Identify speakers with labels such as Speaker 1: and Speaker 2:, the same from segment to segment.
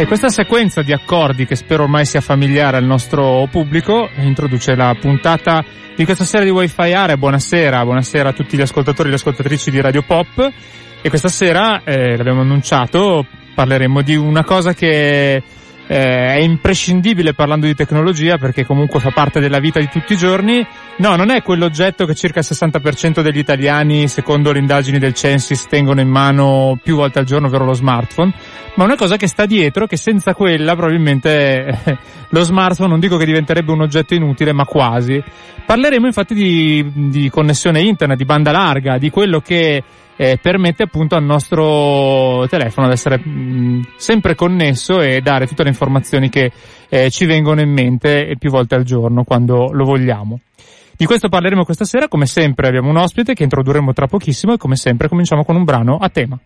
Speaker 1: E questa sequenza di accordi, che spero ormai sia familiare al nostro pubblico, introduce la puntata di questa sera di Wi-Fi Area. Buonasera, buonasera a tutti gli ascoltatori e le ascoltatrici di Radio Pop. E questa sera, eh, l'abbiamo annunciato, parleremo di una cosa che eh, è imprescindibile parlando di tecnologia perché comunque fa parte della vita di tutti i giorni. No, non è quell'oggetto che circa il 60% degli italiani, secondo le indagini del Censis, tengono in mano più volte al giorno, ovvero lo smartphone ma una cosa che sta dietro, che senza quella probabilmente eh, lo smartphone non dico che diventerebbe un oggetto inutile, ma quasi. Parleremo infatti di, di connessione internet, di banda larga, di quello che eh, permette appunto al nostro telefono di essere mh, mm, sempre connesso e dare tutte le informazioni che eh, ci vengono in mente più volte al giorno quando lo vogliamo. Di questo parleremo questa sera, come sempre abbiamo un ospite che introdurremo tra pochissimo e come sempre cominciamo con un brano a tema.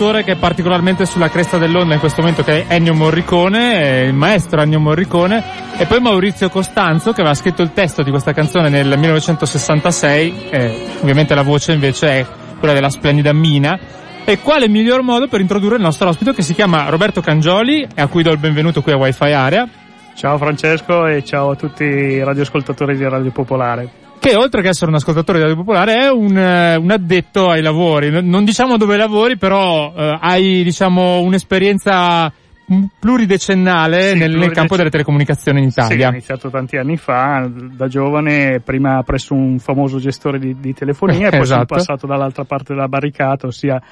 Speaker 1: Autore che è particolarmente sulla cresta dell'onda in questo momento che è Ennio Morricone, il maestro Ennio Morricone, e poi Maurizio Costanzo che aveva scritto il testo di questa canzone nel 1966, eh, ovviamente la voce invece è quella della splendida Mina, e quale miglior modo per introdurre il nostro ospite che si chiama Roberto Cangioli a cui do il benvenuto qui a Wi-Fi Area.
Speaker 2: Ciao Francesco e ciao a tutti i radioascoltatori di Radio Popolare
Speaker 1: che oltre che essere un ascoltatore di Radio Popolare è un, eh, un addetto ai lavori. Non diciamo dove lavori, però eh, hai diciamo un'esperienza pluridecennale
Speaker 2: sì,
Speaker 1: nel, nel, campo delle telecomunicazioni in Italia.
Speaker 2: Sì, ho iniziato tanti anni fa, da giovane, prima presso un famoso gestore di, di telefonia e poi esatto. sono passato dall'altra parte della barricata, ossia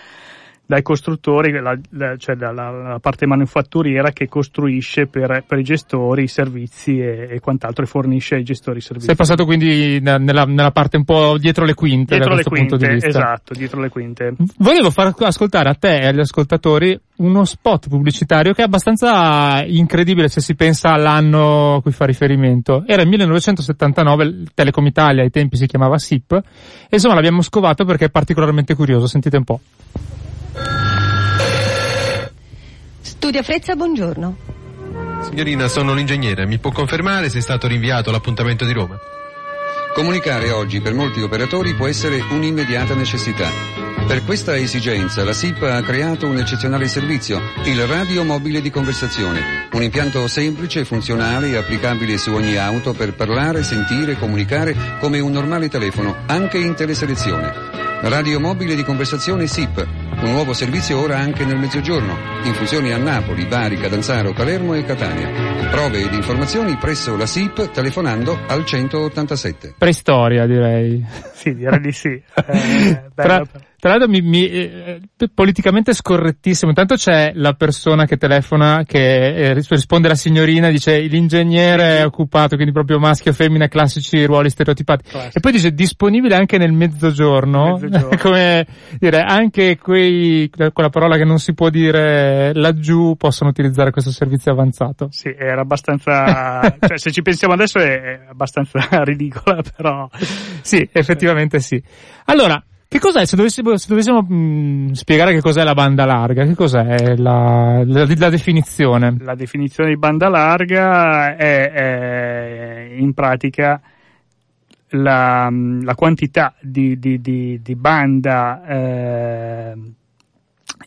Speaker 2: dai costruttori, la, la, cioè dalla la parte manufatturiera che costruisce per, per i gestori i servizi e, e, quant'altro e fornisce ai gestori i servizi.
Speaker 1: Sei passato quindi nella, nella parte un po' dietro le quinte
Speaker 2: dietro
Speaker 1: le
Speaker 2: quinte, esatto, dietro le quinte.
Speaker 1: Volevo far ascoltare a te e agli ascoltatori uno spot pubblicitario che è abbastanza incredibile se si pensa all'anno a cui fa riferimento. Era il 1979, Telecom Italia ai tempi si chiamava SIP, e insomma l'abbiamo scovato perché è particolarmente curioso, sentite un po'.
Speaker 3: Studio Frezza, buongiorno.
Speaker 4: Signorina, sono l'ingegnere. Mi può confermare se è stato rinviato l'appuntamento di Roma?
Speaker 5: Comunicare oggi per molti operatori può essere un'immediata necessità. Per questa esigenza la SIP ha creato un eccezionale servizio, il radio mobile di conversazione, un impianto semplice, funzionale e applicabile su ogni auto per parlare, sentire, comunicare come un normale telefono, anche in teleselezione. Radio mobile di conversazione SIP, un nuovo servizio ora anche nel mezzogiorno. Infusioni a Napoli, Bari, Cadanzaro, Palermo e Catania. Prove ed informazioni presso la SIP telefonando al 187.
Speaker 1: Preistoria direi.
Speaker 2: Sì, direi di sì.
Speaker 1: Eh, Tra, tra l'altro mi, mi, eh, politicamente scorrettissimo, intanto c'è la persona che telefona che eh, risponde alla signorina dice l'ingegnere è occupato, quindi proprio maschio, femmina, classici ruoli stereotipati. Classico. E poi dice disponibile anche nel mezzogiorno, mezzogiorno. come dire, anche quei, quella parola che non si può dire laggiù possono utilizzare questo servizio avanzato.
Speaker 2: Sì, era abbastanza, cioè se ci pensiamo adesso è abbastanza ridicola, però.
Speaker 1: sì, effettivamente sì. Allora, che cos'è, se dovessimo, se dovessimo mh, mm, spiegare che cos'è la banda larga, che cos'è la, la, la definizione?
Speaker 2: La definizione di banda larga è, è in pratica la, la quantità di, di, di, di banda eh,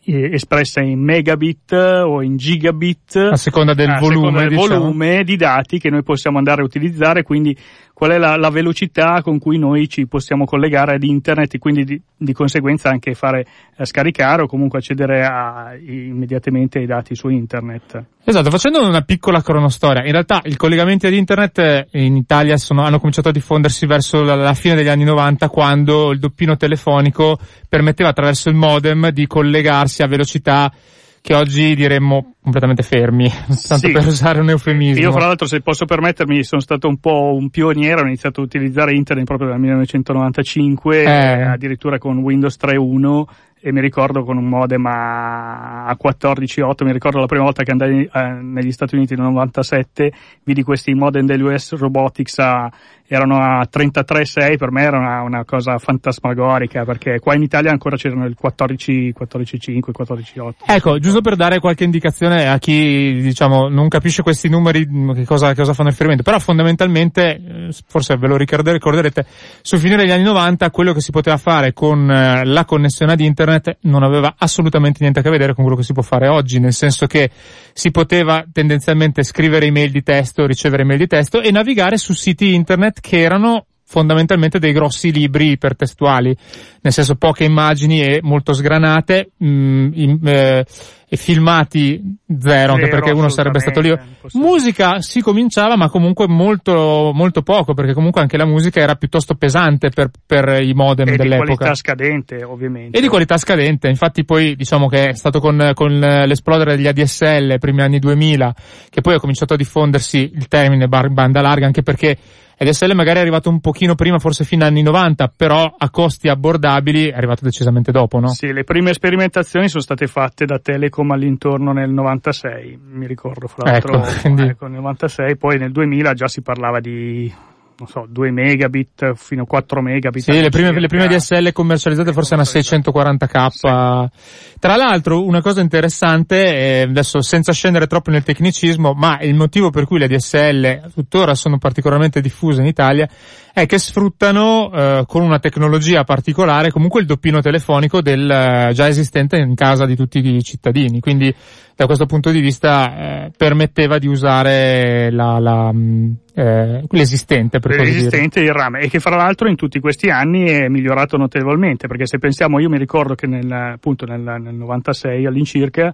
Speaker 2: espressa in megabit o in gigabit
Speaker 1: a seconda del, volume,
Speaker 2: seconda del
Speaker 1: diciamo.
Speaker 2: volume di dati che noi possiamo andare a utilizzare, quindi qual è la, la, velocità con cui noi ci possiamo collegare ad internet e quindi di, di conseguenza anche fare eh, scaricare o comunque accedere a, immediatamente ai dati su internet.
Speaker 1: Esatto, facendo una piccola cronostoria, in realtà i collegamenti ad internet eh, in Italia sono, hanno cominciato a diffondersi verso la, la, fine degli anni 90 quando il doppino telefonico permetteva attraverso il modem di collegarsi a velocità che oggi diremmo completamente fermi, tanto sì. per usare un eufemismo.
Speaker 2: Io fra l'altro se posso permettermi sono stato un po' un pioniere, ho iniziato a utilizzare internet proprio dal 1995, eh. addirittura con Windows 3.1 e mi ricordo con un modem a, a 14.8, mi ricordo la prima volta che andai eh, negli Stati Uniti nel 97, vidi questi modem dell'US Robotics a, erano a 33.6, per me era una, una, cosa fantasmagorica perché qua in Italia ancora c'erano il 14, 14.5, 14.8.
Speaker 1: Ecco, giusto per dare qualche indicazione a chi diciamo non capisce questi numeri che cosa, che cosa fanno riferimento, però fondamentalmente, eh, forse ve lo ricorderete, sul finire degli anni 90 quello che si poteva fare con eh, la connessione ad internet non aveva assolutamente niente a che vedere con quello che si può fare oggi, nel senso che si poteva tendenzialmente scrivere email di testo, ricevere email di testo e navigare su siti internet che erano fondamentalmente dei grossi libri ipertestuali, nel senso poche immagini e molto sgranate, mh, mm, in, eh, e filmati zero, anche perché uno sarebbe stato lì. Musica si cominciava, ma comunque molto, molto poco, perché comunque anche la musica era piuttosto pesante per, per i modem
Speaker 2: e
Speaker 1: dell'epoca.
Speaker 2: E di qualità scadente, ovviamente.
Speaker 1: E di qualità scadente, infatti poi diciamo che è stato con, con l'esplodere degli ADSL, primi anni 2000, che poi ha cominciato a diffondersi il termine banda larga, anche perché ADSL magari è arrivato un pochino prima, forse fino agli anni 90, però a costi abbordabili è arrivato decisamente dopo, no?
Speaker 2: Sì, le prime sperimentazioni sono state fatte da Telecom all'intorno nel 96, mi ricordo fra l'altro, ecco, quindi... ecco, nel 96, poi nel 2000 già si parlava di non so, 2 megabit fino a 4 megabit.
Speaker 1: Sì, le prime, le prime DSL commercializzate forse erano 640k. Sì. Tra l'altro, una cosa interessante, eh, adesso senza scendere troppo nel tecnicismo, ma il motivo per cui le DSL tuttora sono particolarmente diffuse in Italia è che sfruttano eh, con una tecnologia particolare comunque il doppino telefonico del eh, già esistente in casa di tutti i cittadini. Quindi da questo punto di vista eh, permetteva di usare la, la, mm, eh, l'esistente per
Speaker 2: l'esistente il rame e che fra l'altro in tutti questi anni è migliorato notevolmente perché se pensiamo io mi ricordo che nel, appunto nel, nel 96 all'incirca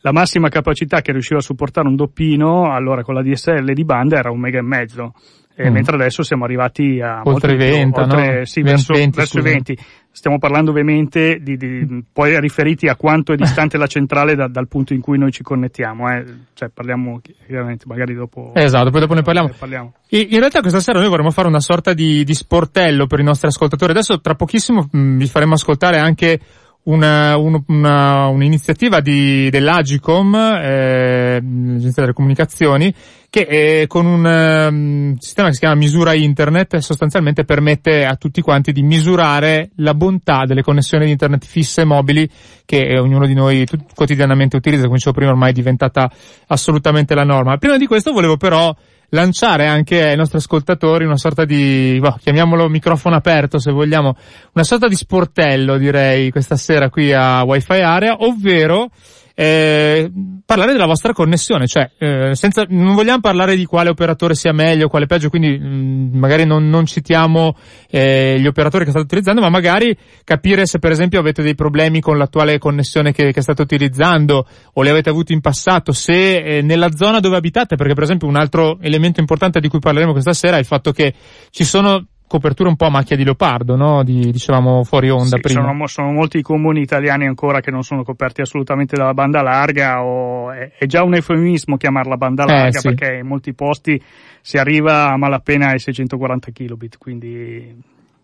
Speaker 2: la massima capacità che riusciva a supportare un doppino allora con la DSL di banda era un mega e mezzo eh, mm. mentre adesso siamo arrivati a
Speaker 1: oltre 20,
Speaker 2: oltre, no? sì, 20, verso, 20, verso 20. Stiamo parlando ovviamente di, di, poi riferiti a quanto è distante la centrale da, dal punto in cui noi ci connettiamo, eh. cioè parliamo chiaramente magari dopo.
Speaker 1: Esatto, poi dopo ne parliamo. Ne parliamo. In realtà questa sera noi vorremmo fare una sorta di, di sportello per i nostri ascoltatori. Adesso tra pochissimo mh, mm, vi faremo ascoltare anche una, una, un'iniziativa di, dell'Agicom, eh, l'Agenzia delle Comunicazioni, che eh, con un um, sistema che si chiama misura internet sostanzialmente permette a tutti quanti di misurare la bontà delle connessioni di internet fisse e mobili che eh, ognuno di noi tut- quotidianamente utilizza, come dicevo prima ormai è diventata assolutamente la norma. Prima di questo volevo però lanciare anche ai nostri ascoltatori una sorta di, boh, chiamiamolo microfono aperto se vogliamo, una sorta di sportello direi questa sera qui a Wi-Fi Area, ovvero eh, parlare della vostra connessione, cioè eh, senza, non vogliamo parlare di quale operatore sia meglio, quale peggio, quindi mh, mm, magari non, non citiamo eh, gli operatori che state utilizzando, ma magari capire se per esempio avete dei problemi con l'attuale connessione che, che state utilizzando o li avete avuti in passato, se eh, nella zona dove abitate, perché per esempio un altro elemento importante di cui parleremo questa sera è il fatto che ci sono coperture un po' a macchia di leopardo, no? Di, dicevamo fuori onda
Speaker 2: sì,
Speaker 1: prima.
Speaker 2: Sono, sono, molti comuni italiani ancora che non sono coperti assolutamente dalla banda larga o è, è già un eufemismo chiamarla banda eh, larga eh, sì. perché in molti posti si arriva a malapena ai 640 kilobit, quindi...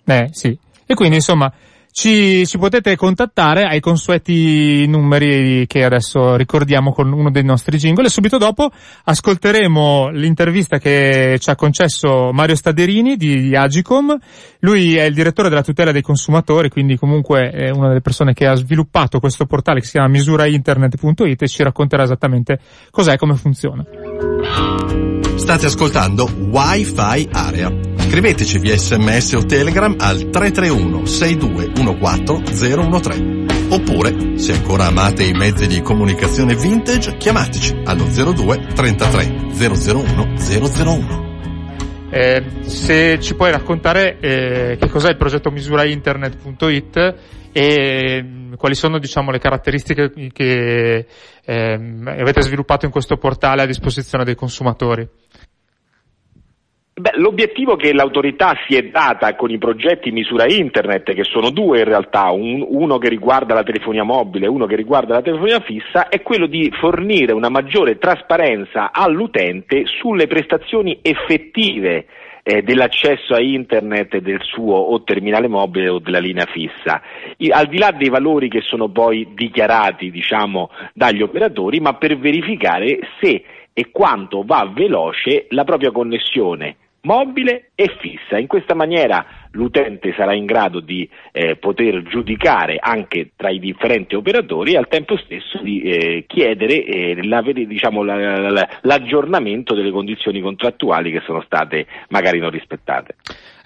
Speaker 1: Eh sì. E quindi insomma ci, ci, potete contattare ai consueti numeri che adesso ricordiamo con uno dei nostri jingle e subito dopo ascolteremo l'intervista che ci ha concesso Mario Staderini di Agicom. Lui è il direttore della tutela dei consumatori, quindi comunque è una delle persone che ha sviluppato questo portale che si chiama misurainternet.it e ci racconterà esattamente cos'è e come funziona.
Speaker 6: State ascoltando Wi-Fi Area. Scriveteci via sms o telegram al 331 6214 013. Oppure, se ancora amate i mezzi di comunicazione vintage, chiamateci allo 02 33 001 001.
Speaker 1: Eh, se ci puoi raccontare eh, che cos'è il progetto misurainternet.it e mm, quali sono diciamo, le caratteristiche che eh, avete sviluppato in questo portale a disposizione dei consumatori.
Speaker 7: Beh, l'obiettivo che l'autorità si è data con i progetti misura internet, che sono due in realtà, un, uno che riguarda la telefonia mobile e uno che riguarda la telefonia fissa, è quello di fornire una maggiore trasparenza all'utente sulle prestazioni effettive eh, dell'accesso a internet del suo o terminale mobile o della linea fissa, I, al di là dei valori che sono poi dichiarati diciamo, dagli operatori, ma per verificare se e quanto va veloce la propria connessione mobile e fissa. In questa maniera l'utente sarà in grado di eh, poter giudicare anche tra i differenti operatori e al tempo stesso di eh, chiedere eh, la, diciamo, la, la, l'aggiornamento delle condizioni contrattuali che sono state magari non rispettate.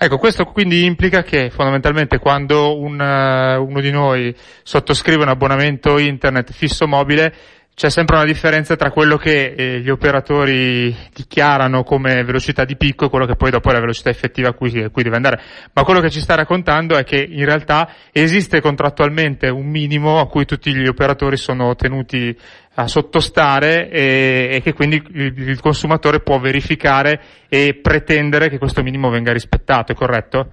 Speaker 1: Ecco, questo quindi implica che fondamentalmente quando un, uh, uno di noi sottoscrive un abbonamento internet fisso mobile c'è sempre una differenza tra quello che eh, gli operatori dichiarano come velocità di picco e quello che poi dopo è la velocità effettiva a cui, a cui, deve andare. Ma quello che ci sta raccontando è che in realtà esiste contrattualmente un minimo a cui tutti gli operatori sono tenuti a sottostare e, e che quindi il, il consumatore può verificare e pretendere che questo minimo venga rispettato, è corretto?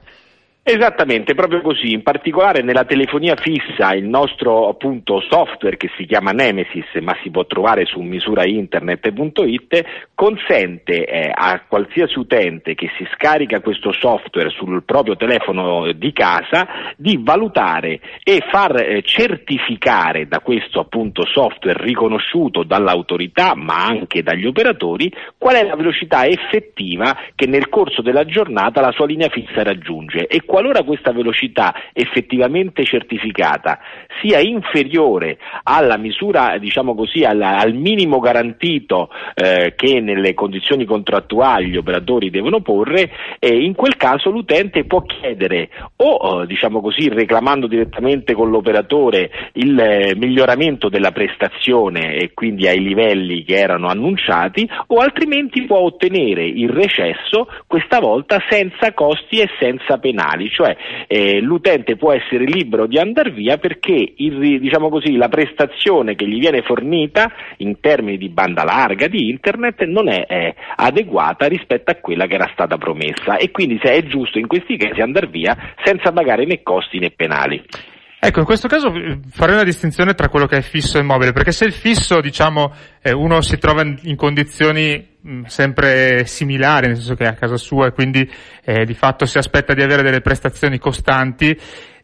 Speaker 7: Esattamente, proprio così. In particolare nella telefonia fissa il nostro appunto software che si chiama Nemesis, ma si può trovare su misurainternet.it, consente eh, a qualsiasi utente che si scarica questo software sul proprio telefono di casa di valutare e far eh, certificare da questo appunto software riconosciuto dall'autorità ma anche dagli operatori qual è la velocità effettiva che nel corso della giornata la sua linea fissa raggiunge qualora questa velocità effettivamente certificata sia inferiore alla misura, diciamo così, alla, al minimo garantito eh, che nelle condizioni contrattuali gli operatori devono porre, eh, in quel caso l'utente può chiedere o, eh, diciamo così, reclamando direttamente con l'operatore il eh, miglioramento della prestazione e quindi ai livelli che erano annunciati, o altrimenti può ottenere il recesso, questa volta senza costi e senza penali digitali, cioè eh, l'utente può essere libero di andare via perché il, diciamo così, la prestazione che gli viene fornita in termini di banda larga di internet non è, è adeguata rispetto a quella che era stata promessa e quindi se è giusto in questi casi andare via senza pagare né costi né penali.
Speaker 1: Ecco, in questo caso eh, farei una distinzione tra quello che è fisso e mobile, perché se il fisso, diciamo, eh, uno si trova in, condizioni mh, sempre similari, nel senso che è a casa sua e quindi eh, di fatto si aspetta di avere delle prestazioni costanti,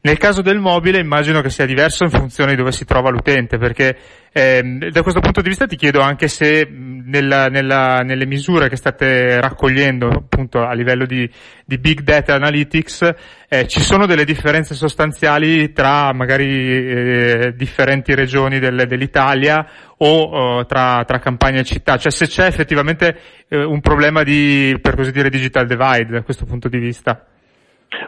Speaker 1: nel caso del mobile immagino che sia diverso in funzione di dove si trova l'utente, perché eh, da questo punto di vista ti chiedo anche se nella, nella, nelle misure che state raccogliendo appunto a livello di, di big data analytics eh, ci sono delle differenze sostanziali tra magari eh, differenti regioni del, dell'Italia o uh, tra, tra campagna e città, cioè se c'è effettivamente eh, un problema di, per così dire, digital divide da questo punto di vista.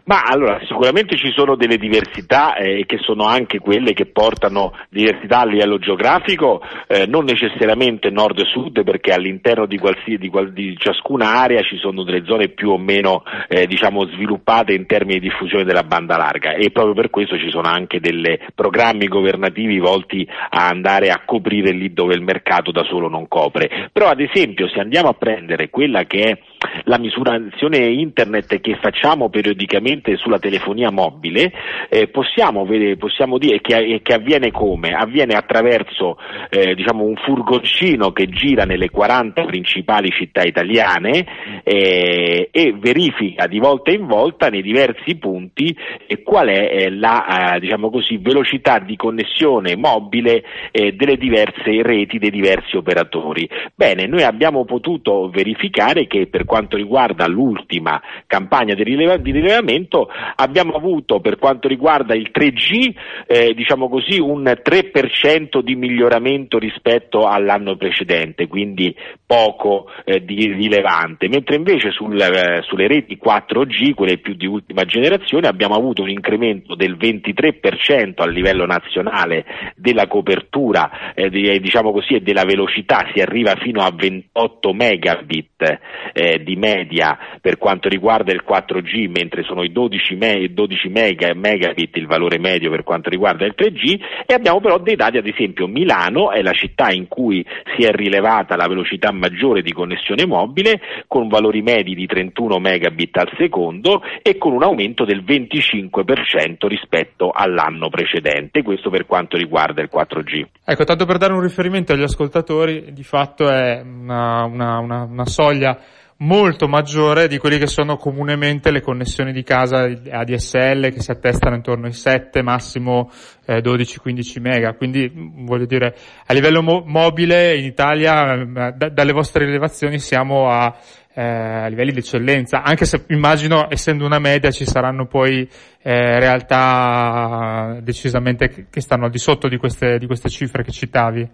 Speaker 7: Ma allora, sicuramente ci sono delle diversità eh, che sono anche quelle che portano diversità a livello geografico, eh, non necessariamente nord e sud, perché all'interno di, di, di, ciascuna area ci sono delle zone più o meno eh, diciamo, sviluppate in termini di diffusione della banda larga e proprio per questo ci sono anche dei programmi governativi volti a andare a coprire lì dove il mercato da solo non copre. Però ad esempio se andiamo a prendere quella che è la misurazione internet che facciamo periodicamente sulla telefonia mobile, eh, possiamo, vedere, possiamo, dire che, che, avviene come? Avviene attraverso eh, diciamo un furgoncino che gira nelle 40 principali città italiane eh, e verifica di volta in volta nei diversi punti qual è eh, la diciamo così, velocità di connessione mobile eh, delle diverse reti dei diversi operatori. Bene, noi abbiamo potuto verificare che per quanto riguarda l'ultima campagna di, rileva- di rilevamento abbiamo avuto per quanto riguarda il 3G eh, diciamo così, un 3% di miglioramento rispetto all'anno precedente, quindi poco eh, di rilevante, mentre invece sul, eh, sulle reti 4G, quelle più di ultima generazione, abbiamo avuto un incremento del 23% a livello nazionale della copertura eh, di, diciamo così, e della velocità, si arriva fino a 28 megabit eh, di media per quanto riguarda il 4G, mentre sono i 12, me- 12 mega- megabit il valore medio per quanto riguarda il 3G e abbiamo però dei dati, ad esempio Milano è la città in cui si è rilevata la velocità maggiore di connessione mobile con valori medi di 31 megabit al secondo e con un aumento del 25% rispetto all'anno precedente, questo per quanto riguarda il 4G.
Speaker 8: Ecco, tanto per dare un riferimento agli ascoltatori, di fatto è una, una, una, una soglia molto maggiore di quelli che sono comunemente le connessioni di casa ADSL che si attestano intorno ai 7, massimo eh, 12-15 mega. Quindi voglio dire, a livello mo- mobile in Italia, eh, d- dalle vostre rilevazioni siamo a, eh, livelli di eccellenza, anche se immagino, essendo una media, ci saranno poi eh, realtà decisamente che stanno al di sotto di queste, di queste cifre che citavi.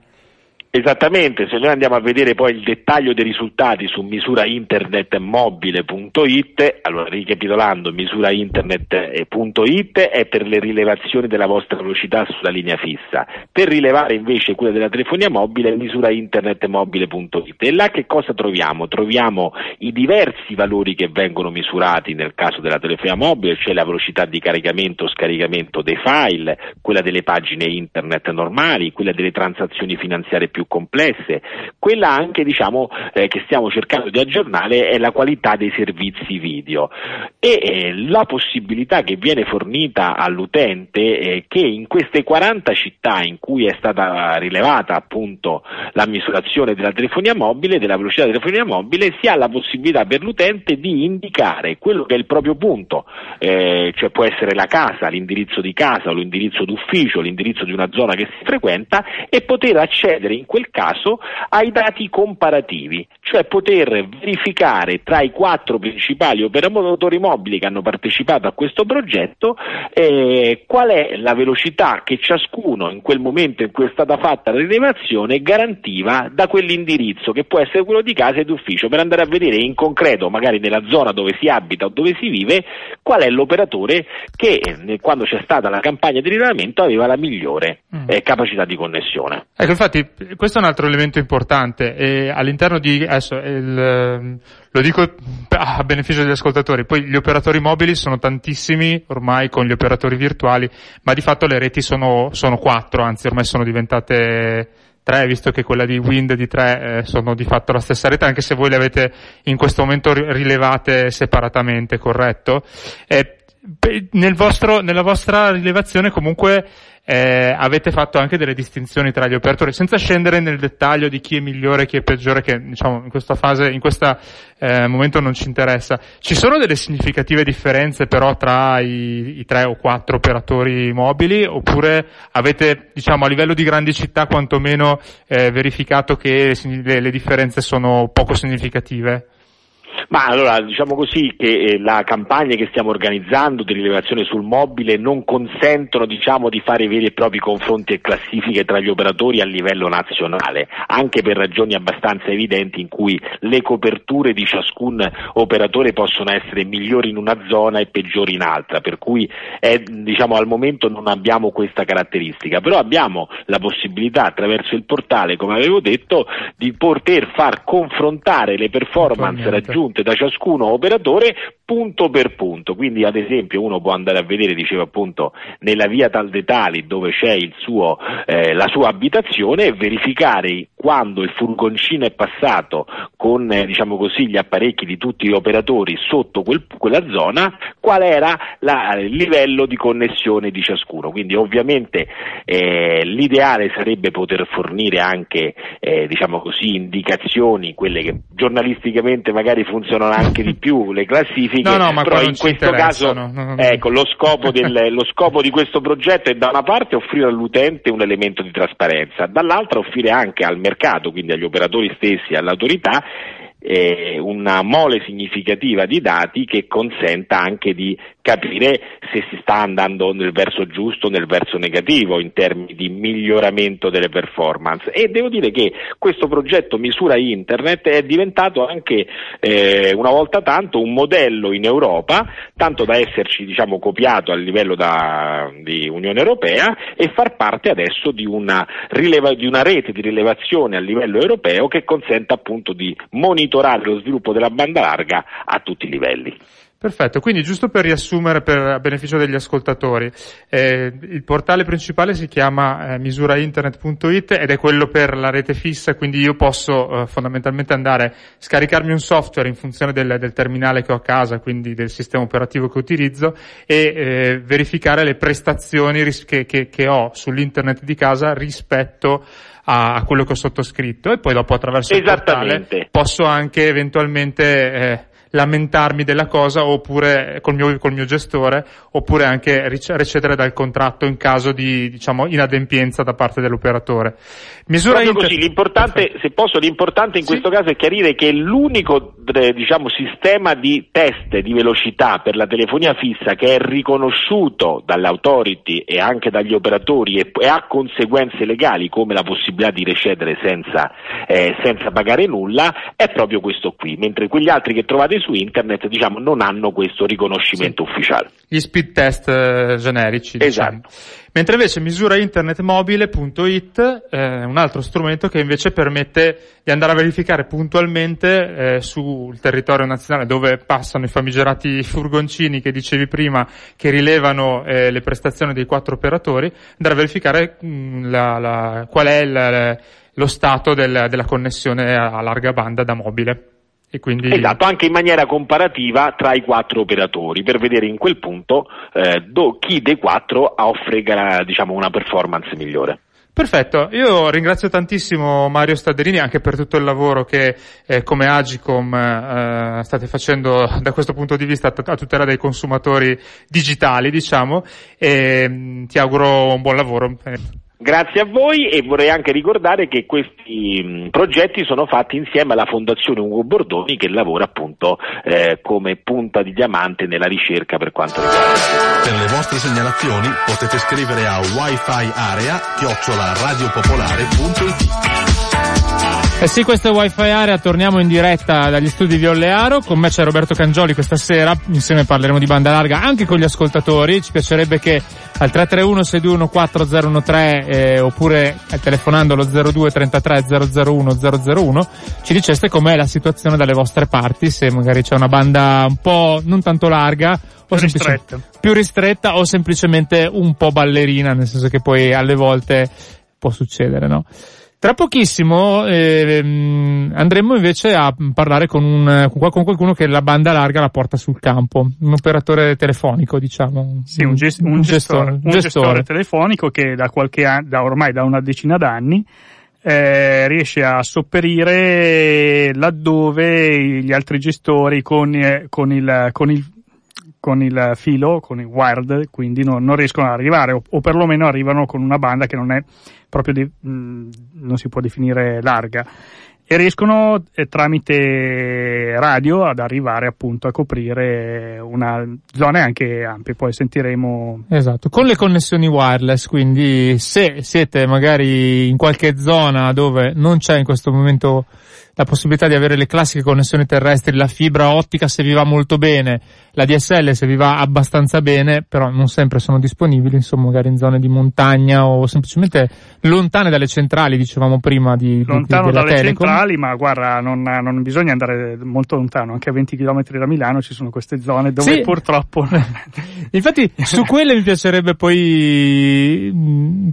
Speaker 7: Esattamente, se noi andiamo a vedere poi il dettaglio dei risultati su misurainternetmobile.it, allora ricapitolando, misurainternet.it è per le rilevazioni della vostra velocità sulla linea fissa, per rilevare invece quella della telefonia mobile misurainternetmobile.it e là che cosa troviamo? Troviamo i diversi valori che vengono misurati nel caso della telefonia mobile, cioè la velocità di caricamento o scaricamento dei file, quella delle pagine internet normali, quella delle transazioni finanziarie più più complesse. Quella anche diciamo, eh, che stiamo cercando di aggiornare è la qualità dei servizi video e eh, la possibilità che viene fornita all'utente è che in queste 40 città in cui è stata rilevata appunto la misurazione della telefonia mobile, della velocità della telefonia mobile, si ha la possibilità per l'utente di indicare quello che è il proprio punto, eh, cioè può essere la casa, l'indirizzo di casa l'indirizzo d'ufficio, l'indirizzo di una zona che si frequenta e poter accedere in quel caso ai dati comparativi, cioè poter verificare tra i quattro principali operatori mobili che hanno partecipato a questo progetto eh, qual è la velocità che ciascuno in quel momento in cui è stata fatta la rilevazione garantiva da quell'indirizzo che può essere quello di casa e d'ufficio per andare a vedere in concreto magari nella zona dove si abita o dove si vive qual è l'operatore che eh, quando c'è stata la campagna di rilevamento aveva la migliore mm. eh, capacità di connessione.
Speaker 8: Ecco, infatti questo è un altro elemento importante e all'interno di, adesso il, ehm, lo dico a beneficio degli ascoltatori, poi gli operatori mobili sono tantissimi ormai con gli operatori virtuali, ma di fatto le reti sono, sono quattro, anzi ormai sono diventate tre, visto che quella di Wind di tre eh, sono di fatto la stessa rete, anche se voi le avete in questo momento rilevate separatamente, corretto? Eh, nel vostro, nella vostra rilevazione comunque eh, avete fatto anche delle distinzioni tra gli operatori, senza scendere nel dettaglio di chi è migliore e chi è peggiore, che diciamo in questa fase, in questo eh, momento non ci interessa. Ci sono delle significative differenze però tra i, i tre o quattro operatori mobili, oppure avete, diciamo, a livello di grandi città quantomeno eh, verificato che le, le differenze sono poco significative?
Speaker 7: Ma allora diciamo così che eh, la campagna che stiamo organizzando di rilevazione sul mobile non consentono diciamo, di fare veri e propri confronti e classifiche tra gli operatori a livello nazionale, anche per ragioni abbastanza evidenti in cui le coperture di ciascun operatore possono essere migliori in una zona e peggiori in altra, per cui è, diciamo, al momento non abbiamo questa caratteristica, però abbiamo la possibilità attraverso il portale, come avevo detto, di poter far confrontare le performance raggiunte da ciascuno operatore punto per punto, quindi ad esempio uno può andare a vedere, diceva appunto, nella via Tal de Tali dove c'è suo, eh, la sua abitazione e verificare quando il furgoncino è passato con eh, diciamo così, gli apparecchi di tutti gli operatori sotto quel, quella zona, qual era la, il livello di connessione di ciascuno. Quindi ovviamente eh, l'ideale sarebbe poter fornire anche eh, diciamo così, indicazioni, quelle che giornalisticamente magari funzionano anche di più, le classifiche,
Speaker 1: no, no,
Speaker 7: però in questo caso ecco, lo, scopo del, lo scopo di questo progetto è da una parte offrire all'utente un elemento di trasparenza, dall'altra offrire anche al mercato, quindi agli operatori stessi e all'autorità, eh, una mole significativa di dati che consenta anche di capire se si sta andando nel verso giusto o nel verso negativo in termini di miglioramento delle performance e devo dire che questo progetto Misura Internet è diventato anche eh, una volta tanto un modello in Europa, tanto da esserci diciamo, copiato a livello da, di Unione Europea e far parte adesso di una, rileva, di una rete di rilevazione a livello europeo che consenta appunto di monitorare lo sviluppo della banda larga a tutti i livelli.
Speaker 1: Perfetto, quindi giusto per riassumere per a beneficio degli ascoltatori, eh, il portale principale si chiama eh, misurainternet.it ed è quello per la rete fissa, quindi io posso eh, fondamentalmente andare, scaricarmi un software in funzione del, del, terminale che ho a casa, quindi del sistema operativo che utilizzo e eh, verificare le prestazioni ris- che, che, che ho sull'internet di casa rispetto a, quello che ho sottoscritto. E poi dopo attraverso il portale posso anche eventualmente eh, lamentarmi della cosa oppure col mio, col mio gestore oppure anche recedere dal contratto in caso di diciamo inadempienza da parte dell'operatore.
Speaker 7: Misura inter... così, l'importante, se posso, l'importante in sì. questo caso è chiarire che l'unico eh, diciamo, sistema di test di velocità per la telefonia fissa che è riconosciuto dall'autority e anche dagli operatori e, e ha conseguenze legali come la possibilità di recedere senza, eh, senza pagare nulla è proprio questo qui, mentre quegli altri che trovate su internet diciamo, non hanno questo riconoscimento sì. ufficiale.
Speaker 1: Gli speed test eh, generici.
Speaker 7: Diciamo.
Speaker 1: Esatto. Mentre invece misurainternetmobile.it è eh, un altro strumento che invece permette di andare a verificare puntualmente eh, sul territorio nazionale dove passano i famigerati furgoncini che dicevi prima che rilevano eh, le prestazioni dei quattro operatori, andare a verificare mh, mm, la, la, qual è il, lo stato del, della connessione a larga banda da mobile. Quindi...
Speaker 7: Esatto, anche in maniera comparativa tra i quattro operatori, per vedere in quel punto eh, do, chi dei quattro offre diciamo, una performance migliore.
Speaker 1: Perfetto, io ringrazio tantissimo Mario Staderini anche per tutto il lavoro che eh, come Agicom eh, state facendo da questo punto di vista a tutela dei consumatori digitali, diciamo, e mm, ti auguro un buon lavoro.
Speaker 7: Grazie a voi e vorrei anche ricordare che questi progetti sono fatti insieme alla Fondazione Ugo Bordoni che lavora appunto eh, come punta di diamante nella ricerca per quanto riguarda.
Speaker 6: Per le vostre segnalazioni potete scrivere a wifi
Speaker 1: eh sì, questo è Wi-Fi Area, torniamo in diretta dagli studi di Ollearo, con me c'è Roberto Cangioli questa sera, insieme parleremo di banda larga anche con gli ascoltatori, ci piacerebbe che al 331 621 4013 eh, oppure eh, telefonando allo 02 33 001 001 ci diceste com'è la situazione dalle vostre parti, se magari c'è una banda un po' non tanto larga
Speaker 2: più ristretta.
Speaker 1: più ristretta o semplicemente un po' ballerina, nel senso che poi alle volte può succedere, no? Tra pochissimo eh, andremo invece a parlare con, un, con qualcuno che la banda larga la porta sul campo, un operatore telefonico diciamo.
Speaker 2: Sì, un, gest- un, un gestore, gestore, un gestore telefonico che da qualche anno, da ormai da una decina d'anni eh, riesce a sopperire laddove gli altri gestori con, eh, con, il, con, il, con il filo, con il wired, quindi non, non riescono ad arrivare o, o perlomeno arrivano con una banda che non è proprio di, mh, non si può definire larga. e riescono eh, tramite radio ad arrivare appunto a coprire una zone anche ampie, poi sentiremo.
Speaker 1: Esatto, con le connessioni wireless, quindi se siete magari in qualche zona dove non c'è in questo momento la possibilità di avere le classiche connessioni terrestri, la fibra ottica se vi va molto bene, la DSL se vi va abbastanza bene, però non sempre sono disponibili, insomma magari in zone di montagna o semplicemente lontane dalle centrali, dicevamo prima di
Speaker 2: Lontano
Speaker 1: di,
Speaker 2: dalle
Speaker 1: Telecom.
Speaker 2: centrali, ma guarda, non, non, bisogna andare molto lontano, anche a 20 km da Milano ci sono queste zone dove sì. purtroppo...
Speaker 1: Infatti su quelle mi piacerebbe poi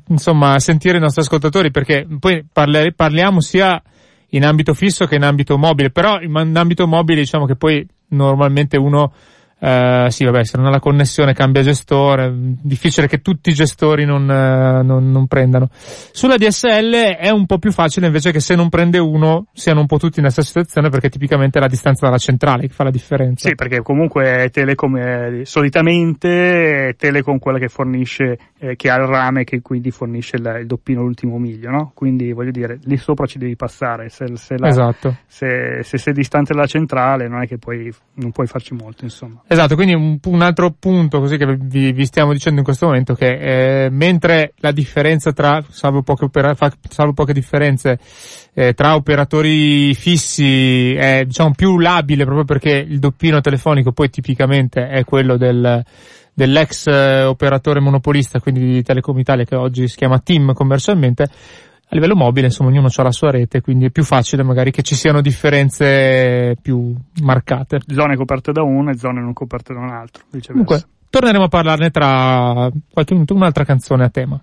Speaker 1: insomma sentire i nostri ascoltatori perché poi parli, parliamo sia in ambito fisso che in ambito mobile, però in ambito mobile diciamo che poi normalmente uno Uh, sì, vabbè, se non ha la connessione cambia gestore, difficile che tutti i gestori non, uh, non, non, prendano. Sulla DSL è un po' più facile invece che se non prende uno siano un po' tutti nella stessa situazione perché tipicamente è la distanza dalla centrale che fa la differenza.
Speaker 2: Sì, perché comunque Telecom è, solitamente è Telecom quella che fornisce, eh, che ha il rame che quindi fornisce il, il doppino l'ultimo miglio, no? Quindi voglio dire, lì sopra ci devi passare, se, se, la,
Speaker 1: esatto.
Speaker 2: se, se sei distante dalla centrale non è che poi non puoi farci molto, insomma.
Speaker 1: Esatto, quindi un, un, altro punto così che vi, vi, stiamo dicendo in questo momento che eh, mentre la differenza tra, salvo poche, opera, salvo poche differenze, eh, tra operatori fissi è diciamo più labile proprio perché il doppino telefonico poi tipicamente è quello del, dell'ex eh, operatore monopolista, quindi di Telecom Italia che oggi si chiama TIM commercialmente, a livello mobile, insomma, ognuno ha la sua rete, quindi è più facile magari che ci siano differenze più marcate.
Speaker 2: Zone coperte da uno e zone non coperte da un altro, viceversa.
Speaker 1: Comunque, torneremo a parlarne tra qualche minuto, un'altra canzone a tema.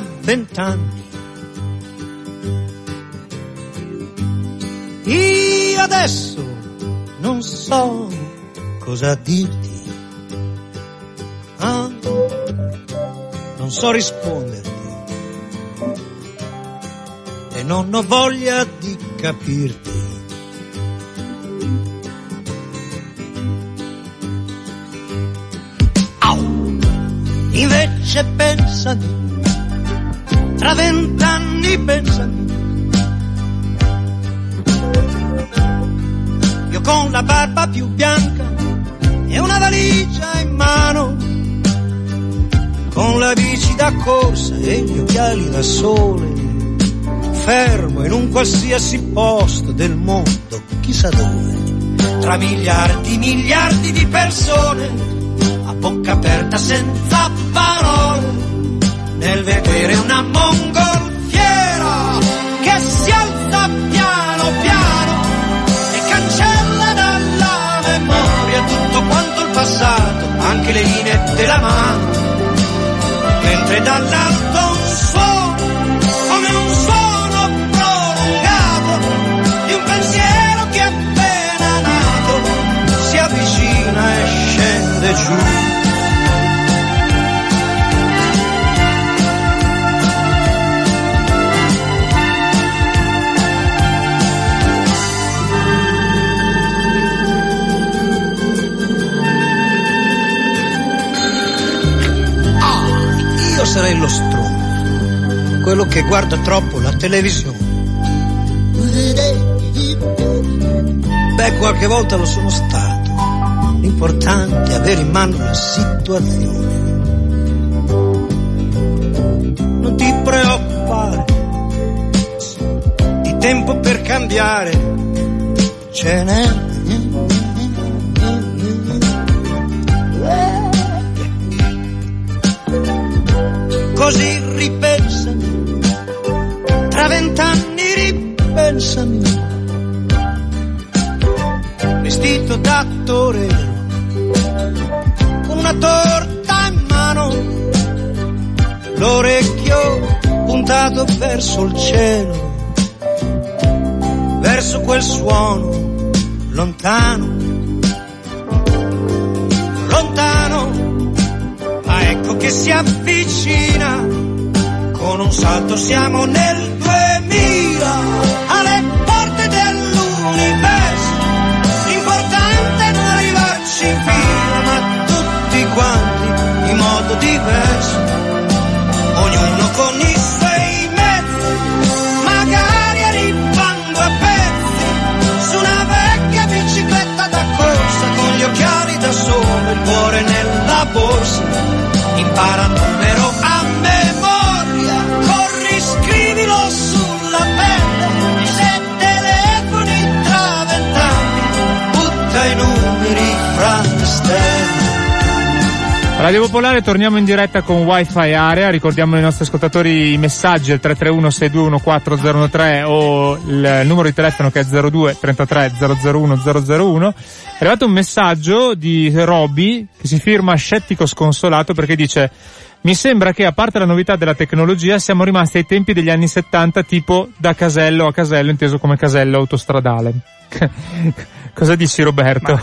Speaker 9: Vent'anni. Io adesso non so cosa dirti. Ah, non so risponderti e non ho voglia di capirti. Invece pensami tra vent'anni pensami. Io con la barba più bianca e una valigia in mano, con la bici da corsa e gli occhiali da sole, fermo in un qualsiasi posto del mondo, chissà dove, tra miliardi, miliardi di persone, a bocca aperta senza parole nel vedere una mongolfiera che si alza piano piano e cancella dalla memoria tutto quanto il passato, anche le linee della mano, mentre dall'alto sarei lo stronzo, quello che guarda troppo la televisione. Beh, qualche volta lo sono stato. L'importante è avere in mano la situazione. Non ti preoccupare, di tempo per cambiare ce n'è così ripensami, tra vent'anni ripensami, vestito da torero, con una torta in mano, l'orecchio puntato verso il cielo, verso quel suono lontano, che si avvicina con un salto siamo nel 2000, alle porte dell'universo. Impara il
Speaker 1: Radio Popolare, torniamo in diretta con Wi-Fi Area, ricordiamo ai nostri ascoltatori i messaggi al 331 621 4013 o il numero di telefono che è 02 33 001 001. È arrivato un messaggio di Roby che si firma scettico sconsolato perché dice mi sembra che a parte la novità della tecnologia siamo rimasti ai tempi degli anni 70 tipo da casello a casello inteso come casello autostradale. Cosa dici Roberto?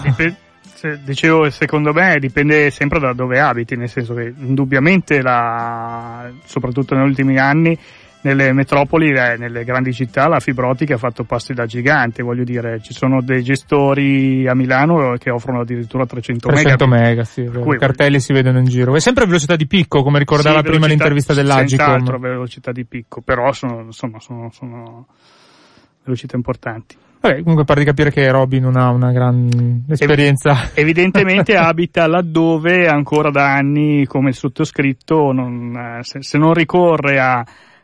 Speaker 2: Se- dicevo, secondo me dipende sempre da dove abiti, nel senso che indubbiamente la, soprattutto negli ultimi anni nelle metropoli, eh, nelle grandi città, la fibra ottica ha fatto passi da gigante, voglio dire, ci sono dei gestori a Milano che offrono addirittura 300,
Speaker 1: 300
Speaker 2: megabit.
Speaker 1: mega, sì,
Speaker 2: cui-
Speaker 1: i cartelli si vedono in giro. È sempre a velocità di picco, come ricordava
Speaker 2: Sì,
Speaker 1: prima l'intervista
Speaker 2: Senz'altro
Speaker 1: dell'Agicom.
Speaker 2: velocità di picco, però sono, insomma, sono, sono velocità importanti.
Speaker 1: Vabbè, comunque pare di capire che Robby non ha una gran esperienza.
Speaker 2: Evidentemente abita laddove ancora da anni, come il sottoscritto, non, eh, se, se non ricorre a,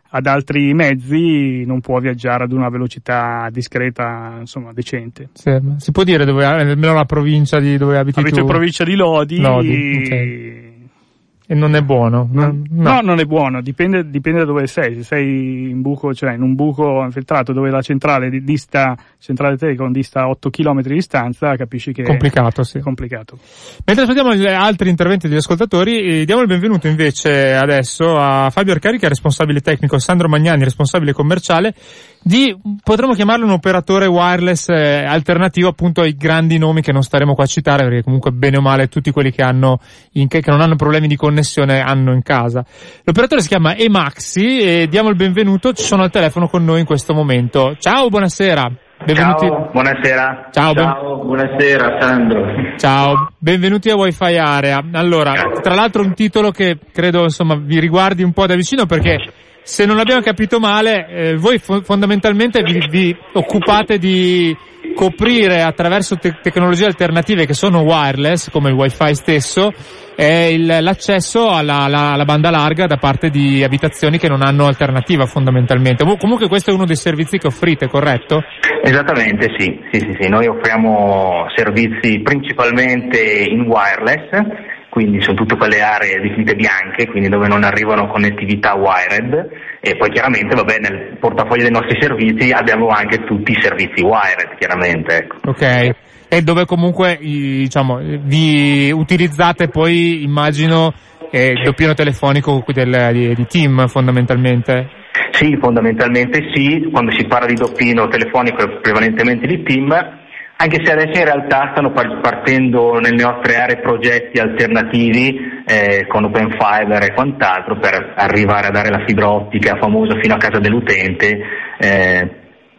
Speaker 2: ad altri mezzi non può viaggiare ad una velocità discreta, insomma, decente.
Speaker 1: Sì, si può dire dove, almeno la provincia di dove abiti
Speaker 2: Abito
Speaker 1: tu?
Speaker 2: in provincia di Lodi,
Speaker 1: Lodi, ok. E non è buono. No,
Speaker 2: No, non è buono, dipende, dipende da dove sei. Se sei in buco, cioè in un buco infiltrato dove la centrale di- dista, centrale Telecom dista 8 km di distanza, capisci che
Speaker 1: Complicato, sì.
Speaker 2: è complicato.
Speaker 1: Mentre aspettiamo gli altri interventi degli ascoltatori, eh, diamo il benvenuto invece adesso a Fabio Arcari, che è responsabile tecnico, Sandro Magnani, responsabile commerciale, di, potremmo chiamarlo un operatore wireless eh, alternativo appunto ai grandi nomi che non staremo qua a citare, perché comunque bene o male tutti quelli che hanno, in, che non hanno problemi di connessione hanno in casa. L'operatore si chiama Emaxi e diamo il benvenuto, ci sono al telefono con noi in questo momento. Ciao, buonasera. Benvenuti.
Speaker 10: Ciao, buonasera.
Speaker 1: Ciao, ben-
Speaker 10: Ciao, buonasera Sandro.
Speaker 1: Ciao, benvenuti a Wi-Fi Area. Allora, tra l'altro un titolo che credo insomma vi riguardi un po' da vicino perché se non abbiamo capito male, eh, voi fo- fondamentalmente vi, vi occupate di coprire attraverso te- tecnologie alternative che sono wireless, come il Wi-Fi stesso, eh, il- l'accesso alla, alla- alla banda larga da parte di abitazioni che non hanno alternativa fondamentalmente. Comunque questo è uno dei servizi che offrite, corretto?
Speaker 10: Esattamente sì, sì, sì, sì. noi offriamo servizi principalmente in wireless, quindi sono tutte quelle aree definite bianche, quindi dove non arrivano connettività wired e poi chiaramente vabbè nel portafoglio dei nostri servizi abbiamo anche tutti i servizi wired chiaramente. Ecco.
Speaker 1: Ok. E dove comunque diciamo, vi utilizzate poi, immagino, eh, il doppiino telefonico del, di, di team fondamentalmente.
Speaker 10: Sì, fondamentalmente sì, quando si parla di doppino telefonico è prevalentemente di team, anche se adesso in realtà stanno par- partendo nelle nostre aree progetti alternativi eh, con Open Fiber e quant'altro per arrivare a dare la fibra ottica famosa fino a casa dell'utente. Eh,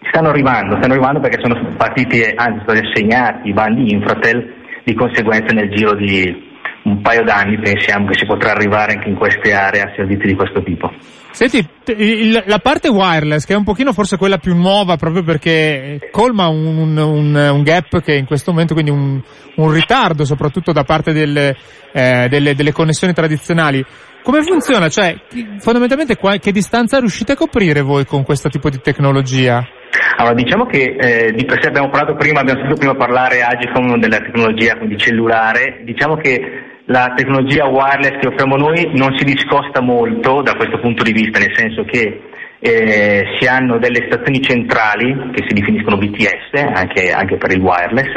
Speaker 10: stanno arrivando, stanno arrivando perché sono partiti, anzi sono stati assegnati i bandi Infratel, di conseguenza nel giro di un paio d'anni pensiamo che si potrà arrivare anche in queste aree a servizi di questo tipo.
Speaker 1: Senti, il- la parte wireless, che è un pochino forse quella più nuova proprio perché colma un, un- un- un gap che in questo momento, quindi un, un ritardo soprattutto da parte delle, eh, delle, delle connessioni tradizionali. Come funziona? Cioè, fondamentalmente che distanza riuscite a coprire voi con questo tipo di tecnologia?
Speaker 10: Allora, diciamo che eh, di per sé abbiamo parlato prima, abbiamo sentito prima parlare Agicom della tecnologia quindi cellulare, diciamo che la tecnologia wireless che offriamo noi non si discosta molto da questo punto di vista, nel senso che eh, si hanno delle stazioni centrali che si definiscono BTS, anche, anche per il wireless,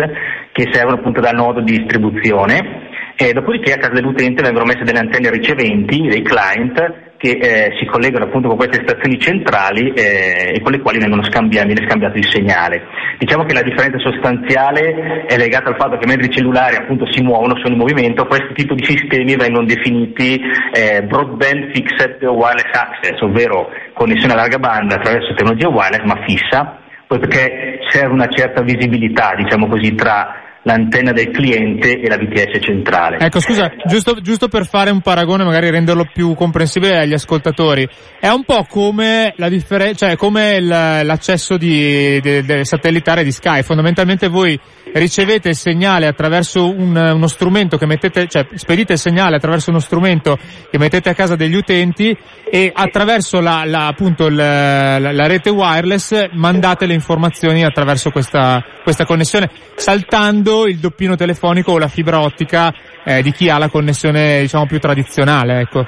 Speaker 10: che servono appunto da nodo di distribuzione e dopodiché a casa dell'utente vengono messe delle antenne riceventi, dei client, che eh, si collegano appunto con queste stazioni centrali eh, e con le quali viene scambiato il segnale. Diciamo che la differenza sostanziale è legata al fatto che mentre i cellulari appunto si muovono, sono in movimento, questo tipo di sistemi vengono definiti eh, broadband fixed wireless access, ovvero connessione a larga banda attraverso tecnologia wireless ma fissa, poi perché serve una certa visibilità, diciamo così, tra l'antenna del cliente e la VTS centrale.
Speaker 1: Ecco, scusa, giusto, giusto, per fare un paragone, magari renderlo più comprensibile agli ascoltatori, è un po' come la differenza, cioè come l'accesso di, de, de satellitare di Sky. Fondamentalmente voi ricevete il segnale attraverso un, uno strumento che mettete, cioè spedite il segnale attraverso uno strumento che mettete a casa degli utenti e attraverso la, la appunto la, la, rete wireless mandate le informazioni attraverso questa, questa connessione, saltando il doppino telefonico o la fibra ottica eh, di chi ha la connessione diciamo più tradizionale. Ecco.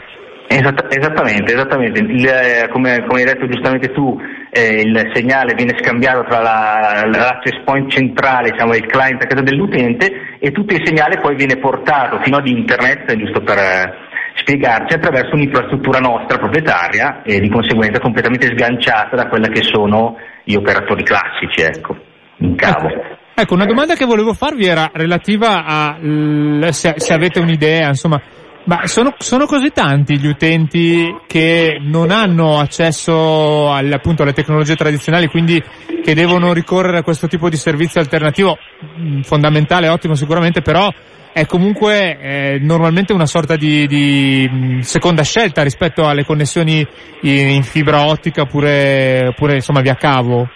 Speaker 10: Esatt- esattamente, esattamente. Il, eh, come, come, hai detto giustamente tu, eh, il segnale viene scambiato tra la, l'access point centrale, diciamo, il client a casa dell'utente e tutto il segnale poi viene portato fino ad internet, giusto per eh, spiegarci, attraverso un'infrastruttura nostra proprietaria e di conseguenza completamente sganciata da quella che sono gli operatori classici, ecco, in cavo.
Speaker 1: Ecco. Ecco, una domanda che volevo farvi era relativa a se, se avete un'idea, insomma, ma sono, sono, così tanti gli utenti che non hanno accesso alle, appunto, alle tecnologie tradizionali, quindi che devono ricorrere a questo tipo di servizio alternativo, mm, fondamentale, ottimo sicuramente, però è comunque eh, normalmente una sorta di, di, mm, seconda scelta rispetto alle connessioni in, in fibra ottica oppure, oppure insomma via cavo.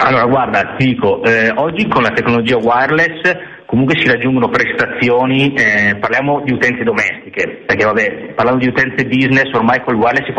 Speaker 10: Allora, guarda, ti dico, eh, oggi con la tecnologia wireless comunque si raggiungono prestazioni, eh, parliamo di utenze domestiche, perché vabbè, parlando di utenze business, ormai col wireless si,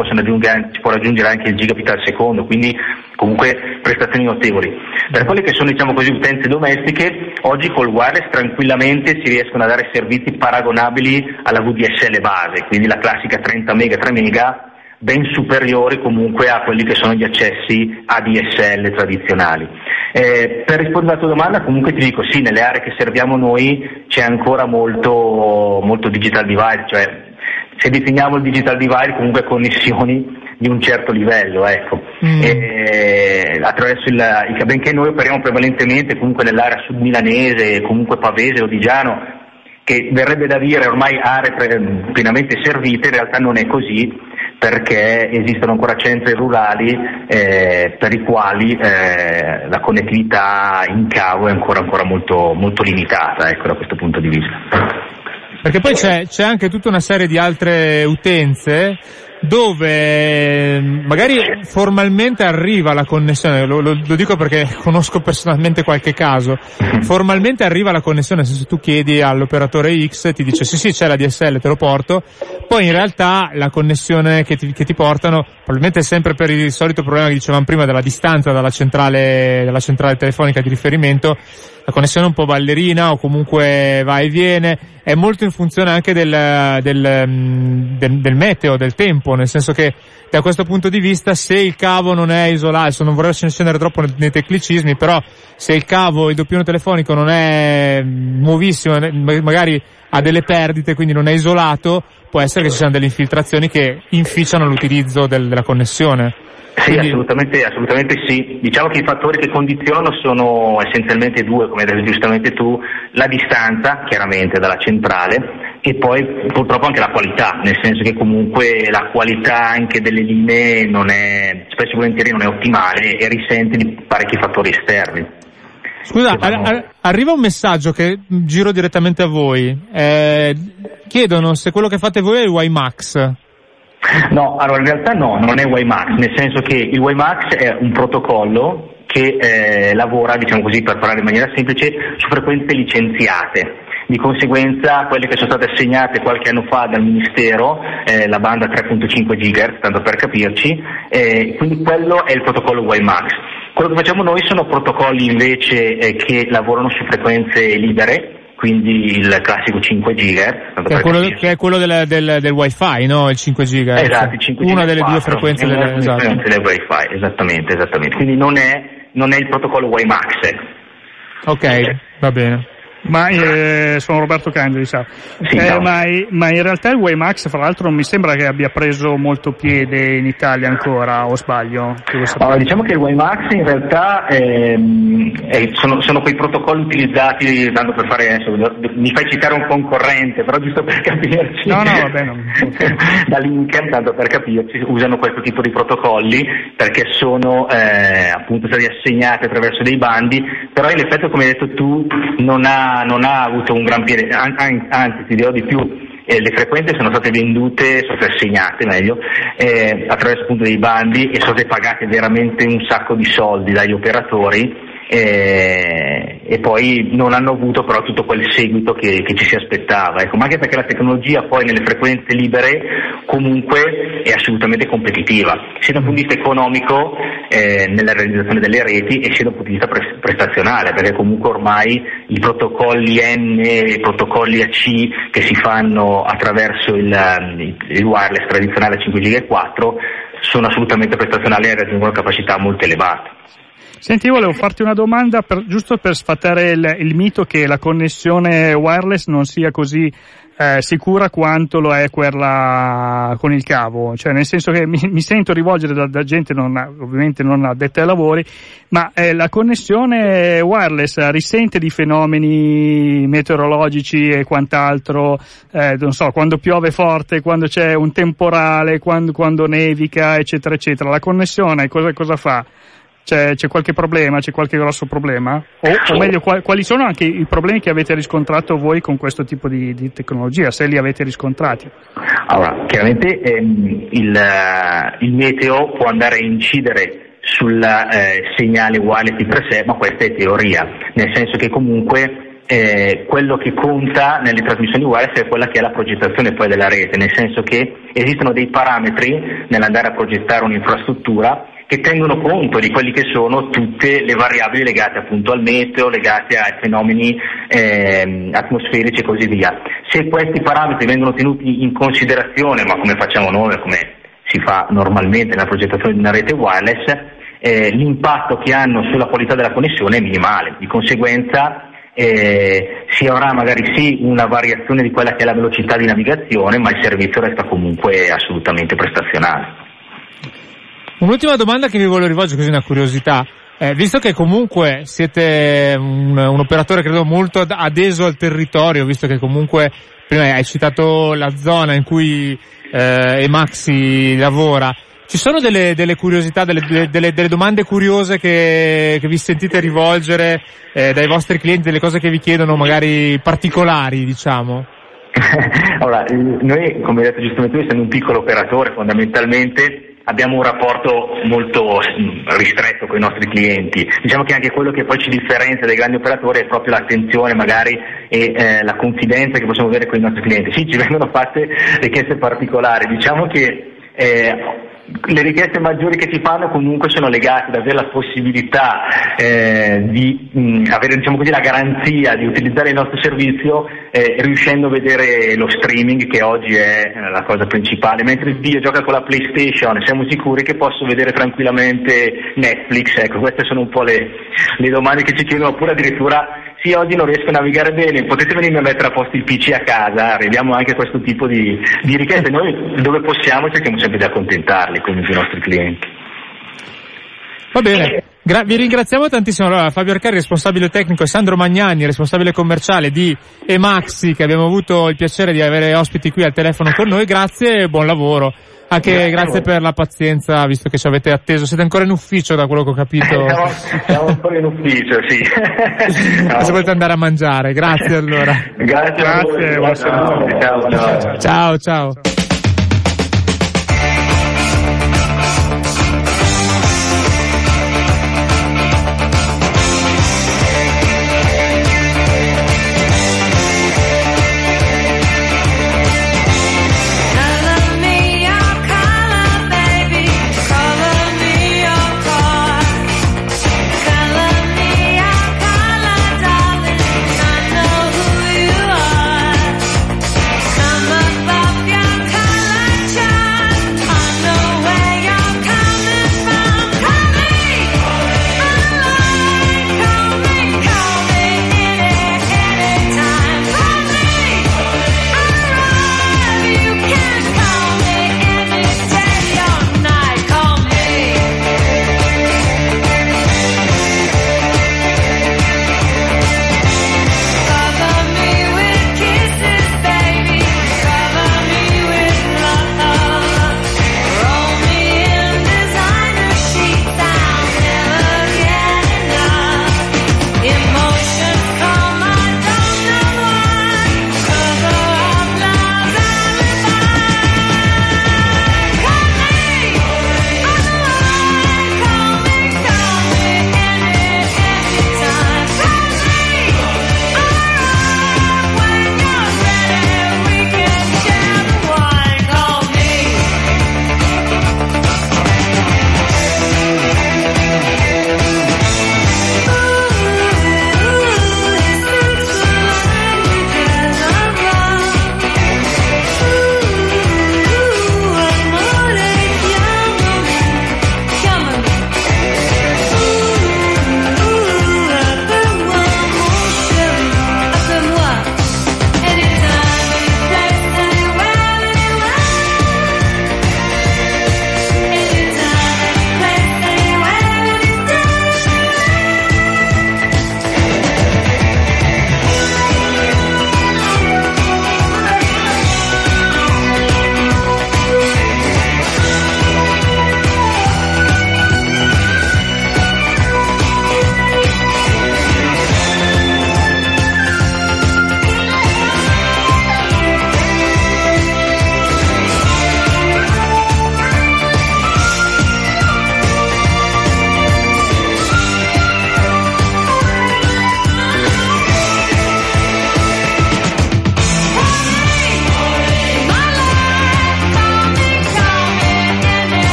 Speaker 10: si, può raggiungere anche il gigabit al secondo, quindi comunque prestazioni notevoli. Per quelle che sono diciamo così utenze domestiche, oggi col wireless tranquillamente si riescono a dare servizi paragonabili alla VDSL base, quindi la classica 30 mega, 3 mega, ben superiori comunque a quelli che sono gli accessi ADSL tradizionali. Eh, per rispondere alla tua domanda comunque ti dico sì, nelle aree che serviamo noi c'è ancora molto, molto digital divide, cioè se definiamo il digital divide comunque connessioni di un certo livello, ecco. Mm. E, attraverso il, il, benché noi operiamo prevalentemente comunque nell'area submilanese, comunque pavese o digiano, che verrebbe da dire ormai aree pienamente servite, in realtà non è così, perché esistono ancora centri rurali eh, per i quali eh, la connettività in cavo è ancora, ancora molto, molto, limitata ecco, da questo punto di vista.
Speaker 1: Perché poi c'è, c'è anche tutta una serie di altre utenze dove magari formalmente arriva la connessione, lo, lo, lo, dico perché conosco personalmente qualche caso, formalmente arriva la connessione, se tu chiedi all'operatore X ti dice sì sì c'è la DSL, te lo porto, poi in realtà la connessione che ti, che ti portano, probabilmente è sempre per il solito problema che dicevamo prima della distanza dalla centrale, dalla centrale telefonica di riferimento, la connessione è un po' ballerina o comunque va e viene, è molto in funzione anche del, del, mm, del, del meteo, del tempo, nel senso che da questo punto di vista se il cavo non è isolato, non vorrei scendere troppo nei tecnicismi, però se il cavo, il doppione telefonico non è nuovissimo, magari ha delle perdite, quindi non è isolato, può essere che ci siano delle infiltrazioni che inficiano l'utilizzo del, della connessione.
Speaker 10: Sì, Quindi... assolutamente, assolutamente, sì. Diciamo che i fattori che condizionano sono essenzialmente due, come hai detto giustamente tu, la distanza, chiaramente, dalla centrale, e poi purtroppo anche la qualità, nel senso che comunque la qualità anche delle linee non è, spesso e volentieri non è ottimale e risente di parecchi fattori esterni.
Speaker 1: Scusa, ar- arriva un messaggio che giro direttamente a voi. Eh, chiedono se quello che fate voi è il WiMAX.
Speaker 10: No, allora in realtà no, non è WiMAX, nel senso che il WiMAX è un protocollo che eh, lavora, diciamo così, per parlare in maniera semplice, su frequenze licenziate. Di conseguenza quelle che sono state assegnate qualche anno fa dal Ministero, eh, la banda 3.5 GHz, tanto per capirci, eh, quindi quello è il protocollo WiMAX. Quello che facciamo noi sono protocolli invece eh, che lavorano su frequenze libere, quindi il classico 5 GHz.
Speaker 1: Che è quello, che è quello del, del, del, wifi, no? Il 5 GHz.
Speaker 10: Esatto, il 5
Speaker 1: Una delle due frequenze
Speaker 10: del, esatto. del wifi, esattamente, esattamente. Quindi non è, non è il protocollo WiMAX.
Speaker 1: Ok, va bene.
Speaker 2: Ma eh, sono Roberto Candeli, sa. Sì, eh, ma, ma, in realtà il WayMax, fra l'altro, non mi sembra che abbia preso molto piede in Italia ancora, o sbaglio?
Speaker 10: Allora, diciamo che il WayMax in realtà ehm, è, sono, sono, quei protocolli utilizzati, tanto per fare adesso, mi fai citare un concorrente, però giusto per capirci.
Speaker 2: No, no, va bene.
Speaker 10: da Linkem, tanto per capirci, usano questo tipo di protocolli perché sono eh, appunto stati assegnati attraverso dei bandi, però in effetti, come hai detto tu, non ha non ha avuto un gran piede, anzi ti dirò di più, eh, le frequenze sono state vendute, sono state assegnate meglio, eh, attraverso appunto dei bandi e sono state pagate veramente un sacco di soldi dagli operatori eh, e poi non hanno avuto però tutto quel seguito che, che ci si aspettava, ecco, ma anche perché la tecnologia poi nelle frequenze libere comunque è assolutamente competitiva, sia da un punto di vista economico eh, nella realizzazione delle reti e sia da un punto di vista pre- prestazionale, perché comunque ormai i protocolli N i protocolli AC che si fanno attraverso il, il wireless tradizionale 5G e 4 sono assolutamente prestazionali e raggiungono capacità molto elevate.
Speaker 2: Senti, volevo farti una domanda per, giusto per sfatare il, il, mito che la connessione wireless non sia così eh, sicura quanto lo è quella con il cavo, cioè nel senso che mi, mi sento rivolgere da, da gente non, ovviamente non addetta ai lavori, ma eh, la connessione wireless risente di fenomeni meteorologici e quant'altro, eh, non so, quando piove forte, quando c'è un temporale, quando, quando nevica, eccetera, eccetera. La connessione cosa, cosa fa? C'è, c'è, qualche problema, c'è qualche grosso problema? O, o meglio, quali, sono anche i problemi che avete riscontrato voi con questo tipo di, di tecnologia, se li avete riscontrati?
Speaker 10: Allora, chiaramente ehm, il, il, meteo può andare a incidere sul eh, segnale wireless di per sé, ma questa è teoria, nel senso che comunque eh, quello che conta nelle trasmissioni wireless è quella che è la progettazione poi della rete, nel senso che esistono dei parametri nell'andare a progettare un'infrastruttura che tengono conto di quelli che sono tutte le variabili legate appunto al meteo, legate ai fenomeni eh, atmosferici e così via. Se questi parametri vengono tenuti in considerazione, ma come facciamo noi, come si fa normalmente nella progettazione di una rete wireless, eh, l'impatto che hanno sulla qualità della connessione è minimale, di conseguenza eh, si avrà magari sì una variazione di quella che è la velocità di navigazione, ma il servizio resta comunque assolutamente prestazionale.
Speaker 1: Un'ultima domanda che vi voglio rivolgere, così una curiosità. Eh, visto che comunque siete un, un, operatore credo molto adeso al territorio, visto che comunque prima hai citato la zona in cui eh, Emaxi lavora, ci sono delle, delle curiosità, delle, delle, delle, domande curiose che, che vi sentite rivolgere eh, dai vostri clienti, delle cose che vi chiedono magari particolari, diciamo?
Speaker 10: allora, noi, come hai detto giustamente, essendo un piccolo operatore fondamentalmente, abbiamo un rapporto molto mm, ristretto con i nostri clienti. Diciamo che anche quello che poi ci differenzia dai grandi operatori è proprio l'attenzione magari e eh, la confidenza che possiamo avere con i nostri clienti. Sì, ci vengono fatte richieste particolari. Diciamo che eh, le richieste maggiori che ci fanno comunque sono legate ad avere la possibilità eh, di mh, avere diciamo così, la garanzia di utilizzare il nostro servizio eh, riuscendo a vedere lo streaming che oggi è eh, la cosa principale, mentre il figlio gioca con la PlayStation siamo sicuri che posso vedere tranquillamente Netflix, ecco queste sono un po' le, le domande che ci chiedono oppure addirittura sì, oggi non riesco a navigare bene, potete venirmi a mettere a posto il PC a casa, arriviamo anche questo tipo di, di richieste, noi dove possiamo cerchiamo sempre di accontentarli, quindi i nostri clienti.
Speaker 1: Va bene, Gra- vi ringraziamo tantissimo. Allora, Fabio Arcari, responsabile tecnico, e Sandro Magnani, responsabile commerciale di Emaxi, che abbiamo avuto il piacere di avere ospiti qui al telefono con noi. Grazie e buon lavoro. Anche grazie, grazie per la pazienza, visto che ci avete atteso. Siete ancora in ufficio, da quello che ho capito.
Speaker 10: siamo, siamo ancora in ufficio, sì.
Speaker 1: Se volete andare a mangiare. Grazie allora.
Speaker 10: Grazie, grazie.
Speaker 1: Ciao, ciao. ciao. ciao.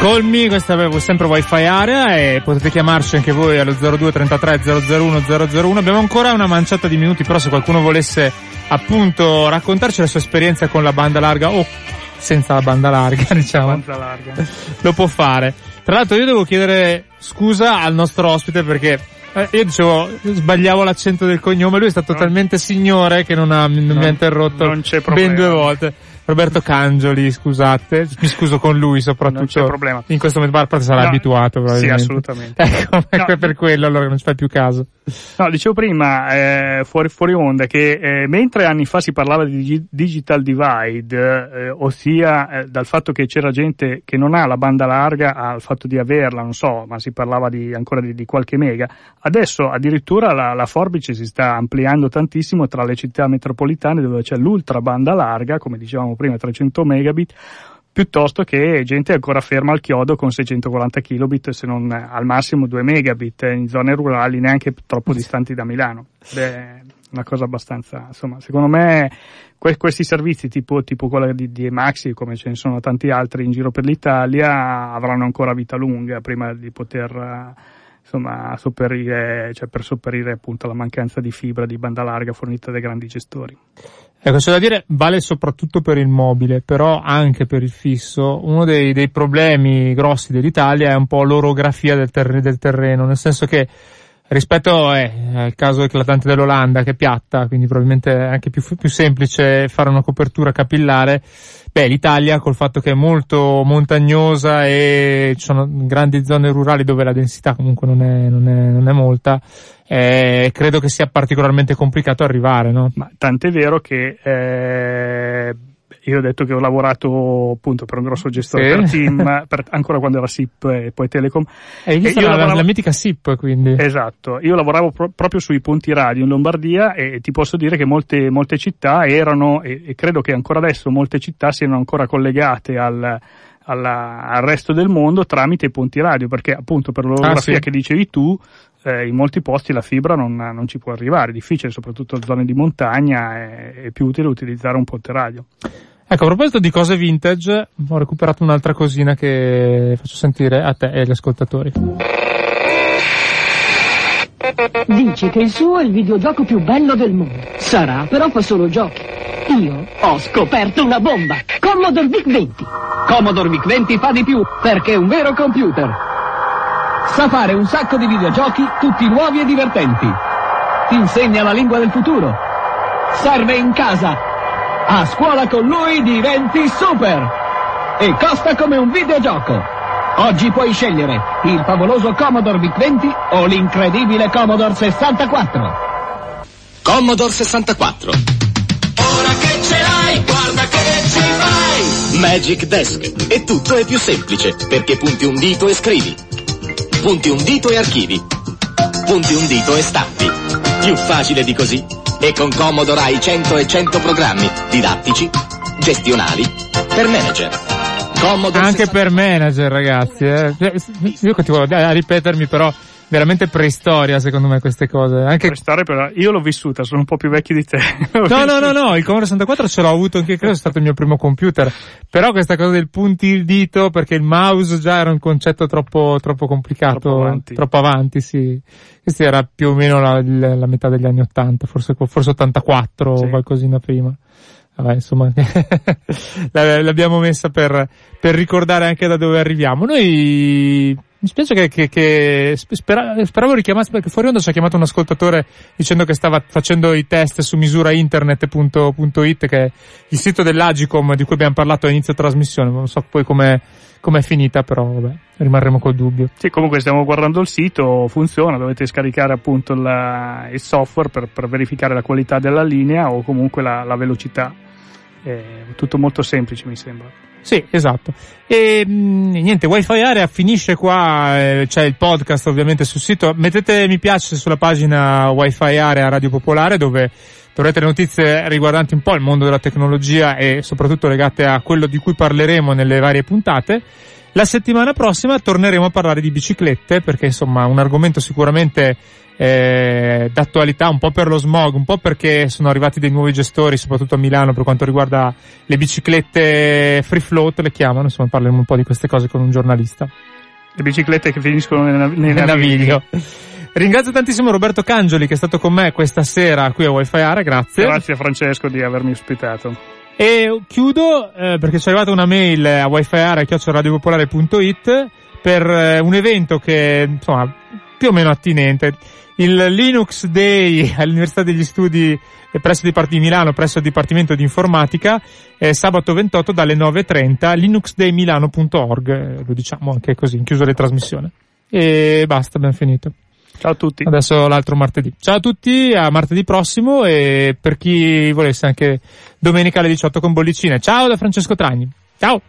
Speaker 1: Call me, questa è sempre wifi area e potete chiamarci anche voi allo 02 33 001 001. Abbiamo ancora una manciata di minuti, però se qualcuno volesse appunto raccontarci la sua esperienza con la banda larga o senza la banda larga, diciamo,
Speaker 2: Banda larga.
Speaker 1: lo può fare. Tra l'altro io devo chiedere scusa al nostro ospite perché eh, io dicevo, sbagliavo l'accento del cognome, lui è stato
Speaker 2: No.
Speaker 1: talmente signore che non, ha, non mi ha interrotto
Speaker 2: non c'è
Speaker 1: ben due volte. Roberto Cangioli, scusate, mi scuso con lui soprattutto.
Speaker 2: Non c'è problema.
Speaker 1: In questo momento, a parte sarà
Speaker 2: No,
Speaker 1: abituato
Speaker 2: Sì,
Speaker 1: probabilmente.
Speaker 2: assolutamente.
Speaker 1: Ecco,
Speaker 2: No.
Speaker 1: è per quello allora non ci fai più caso.
Speaker 2: No, dicevo prima, eh, fuori, fuori onda, che eh, mentre anni fa si parlava di digi- digital divide, eh, ossia eh, dal fatto che c'era gente che non ha la banda larga al fatto di averla, non so, ma si parlava di, ancora di, di qualche mega, adesso addirittura la, la forbice si sta ampliando tantissimo tra le città metropolitane dove c'è l'ultra banda larga, come dicevamo prima, 300 megabit, piuttosto che gente ancora ferma al chiodo con 640 kilobit se non eh, al massimo 2 megabit eh, in zone rurali neanche troppo distanti da Milano. È una cosa abbastanza insomma secondo me que- questi servizi tipo, tipo quello di, di Emaxi come ce ne sono tanti altri in giro per l'Italia avranno ancora vita lunga prima di poter eh, insomma sopperire cioè per sopperire appunto alla mancanza di fibra di banda larga fornita dai grandi gestori
Speaker 1: Ecco, c'è da dire, vale soprattutto per il mobile, però anche per il fisso. Uno dei, dei problemi grossi dell'Italia è un po' l'orografia del, terre- del terreno, nel senso che rispetto eh, al caso eclatante dell'Olanda che è piatta, quindi probabilmente è anche più, più semplice fare una copertura capillare, beh l'Italia col fatto che è molto montagnosa e ci sono grandi zone rurali dove la densità comunque non è, non è, non è molta, eh, credo che sia particolarmente complicato arrivare, no?
Speaker 2: Ma tant'è vero che eh, io ho detto che ho lavorato appunto per un grosso gestore
Speaker 1: Sì.
Speaker 2: per team, per- ancora quando era SIP e poi Telecom. E io
Speaker 1: la,
Speaker 2: lavoravo-
Speaker 1: la mitica SIP, quindi.
Speaker 2: Esatto, io lavoravo pro- proprio sui punti radio in Lombardia e ti posso dire che molte, molte città erano, e, e credo che ancora adesso molte città siano ancora collegate al, alla- al resto del mondo tramite i punti radio, perché appunto per l'orografia
Speaker 1: Ah, sì.
Speaker 2: che dicevi tu, eh, in molti posti la fibra non, non ci può arrivare, è difficile, soprattutto in zone di montagna, è, è più utile utilizzare un ponte radio.
Speaker 1: Ecco, a proposito di cose vintage, ho recuperato un'altra cosina che faccio sentire a te e agli ascoltatori.
Speaker 11: Dice che il suo è il videogioco più bello del mondo. Sarà, però fa solo giochi. Io ho scoperto una bomba. Commodore VIC-20. Commodore VIC-20 fa di più, perché è un vero computer. Sa fare un sacco di videogiochi, tutti nuovi e divertenti. Ti insegna la lingua del futuro. Serve in casa. A scuola con lui diventi super. E costa come un videogioco. Oggi puoi scegliere il favoloso Commodore VIC-20 o l'incredibile Commodore 64.
Speaker 12: Commodore 64. Ora che ce l'hai, guarda che ci fai! Magic Desk. E tutto è più semplice, perché punti un dito e scrivi. Punti un dito e archivi. Punti un dito e stampi. Più facile di così. E con Commodore hai 100 e 100 programmi didattici, gestionali, per manager. Commodore
Speaker 1: Anche per manager, ragazzi. Eh. Io continuo a ripetermi, però veramente preistoria secondo me queste cose. Anche...
Speaker 2: Preistoria però, io l'ho vissuta, sono un po' più vecchio di te.
Speaker 1: No, no, no, no, il Commodore 64 ce l'ho avuto anche, credo sia stato il mio primo computer. Però questa cosa del punti il dito, perché il mouse già era un concetto troppo, troppo complicato.
Speaker 2: Troppo avanti.
Speaker 1: Troppo avanti, sì. Questo era più o meno la, la- la metà degli anni 80, forse, forse 84
Speaker 2: Sì.
Speaker 1: o qualcosina prima. Vabbè, insomma, la- l'abbiamo messa per, per ricordare anche da dove arriviamo. Noi, mi spiace che, che, che spera- speravo richiamasse, perché fuori onda ci ha chiamato un ascoltatore dicendo che stava facendo i test su misurainternet.it, che è il sito dell'Agicom di cui abbiamo parlato a inizio trasmissione. Non so poi com'è, com'è finita, però vabbè, rimarremo col dubbio.
Speaker 2: Sì, comunque stiamo guardando il sito, funziona, dovete scaricare appunto la- il software per, per verificare la qualità della linea o comunque la, la velocità. È tutto molto semplice mi sembra.
Speaker 1: Sì, esatto. E mh, niente, Wi-Fi Area finisce qua, eh, c'è il podcast ovviamente sul sito. Mettete mi piace sulla pagina Wi-Fi Area Radio Popolare dove troverete le notizie riguardanti un po' il mondo della tecnologia e soprattutto legate a quello di cui parleremo nelle varie puntate. La settimana prossima torneremo a parlare di biciclette perché insomma un argomento sicuramente eh, d'attualità un po' per lo smog, un po' perché sono arrivati dei nuovi gestori, soprattutto a Milano per quanto riguarda le biciclette free float, le chiamano, insomma parleremo un po' di queste cose con un giornalista.
Speaker 2: Le biciclette che finiscono nei, nav- nei naviglio.
Speaker 1: Ringrazio tantissimo Roberto Cangioli che è stato con me questa sera qui a Wi-Fi Area, grazie.
Speaker 2: Grazie Francesco di avermi ospitato.
Speaker 1: E chiudo eh, perché ci è arrivata una mail a wifi area.it per eh, un evento che insomma più o meno attinente il Linux Day all'Università degli Studi presso il Dipartimento di Milano, presso il Dipartimento di Informatica, eh, sabato 28 dalle 9.30, linuxdaymilano.org, eh, lo diciamo anche così, in chiuso le trasmissioni. E basta, abbiamo finito.
Speaker 2: Ciao a tutti.
Speaker 1: Adesso l'altro martedì. Ciao a tutti, a martedì prossimo e per chi volesse anche domenica alle 18 con bollicine. Ciao da Francesco Tragni. Ciao!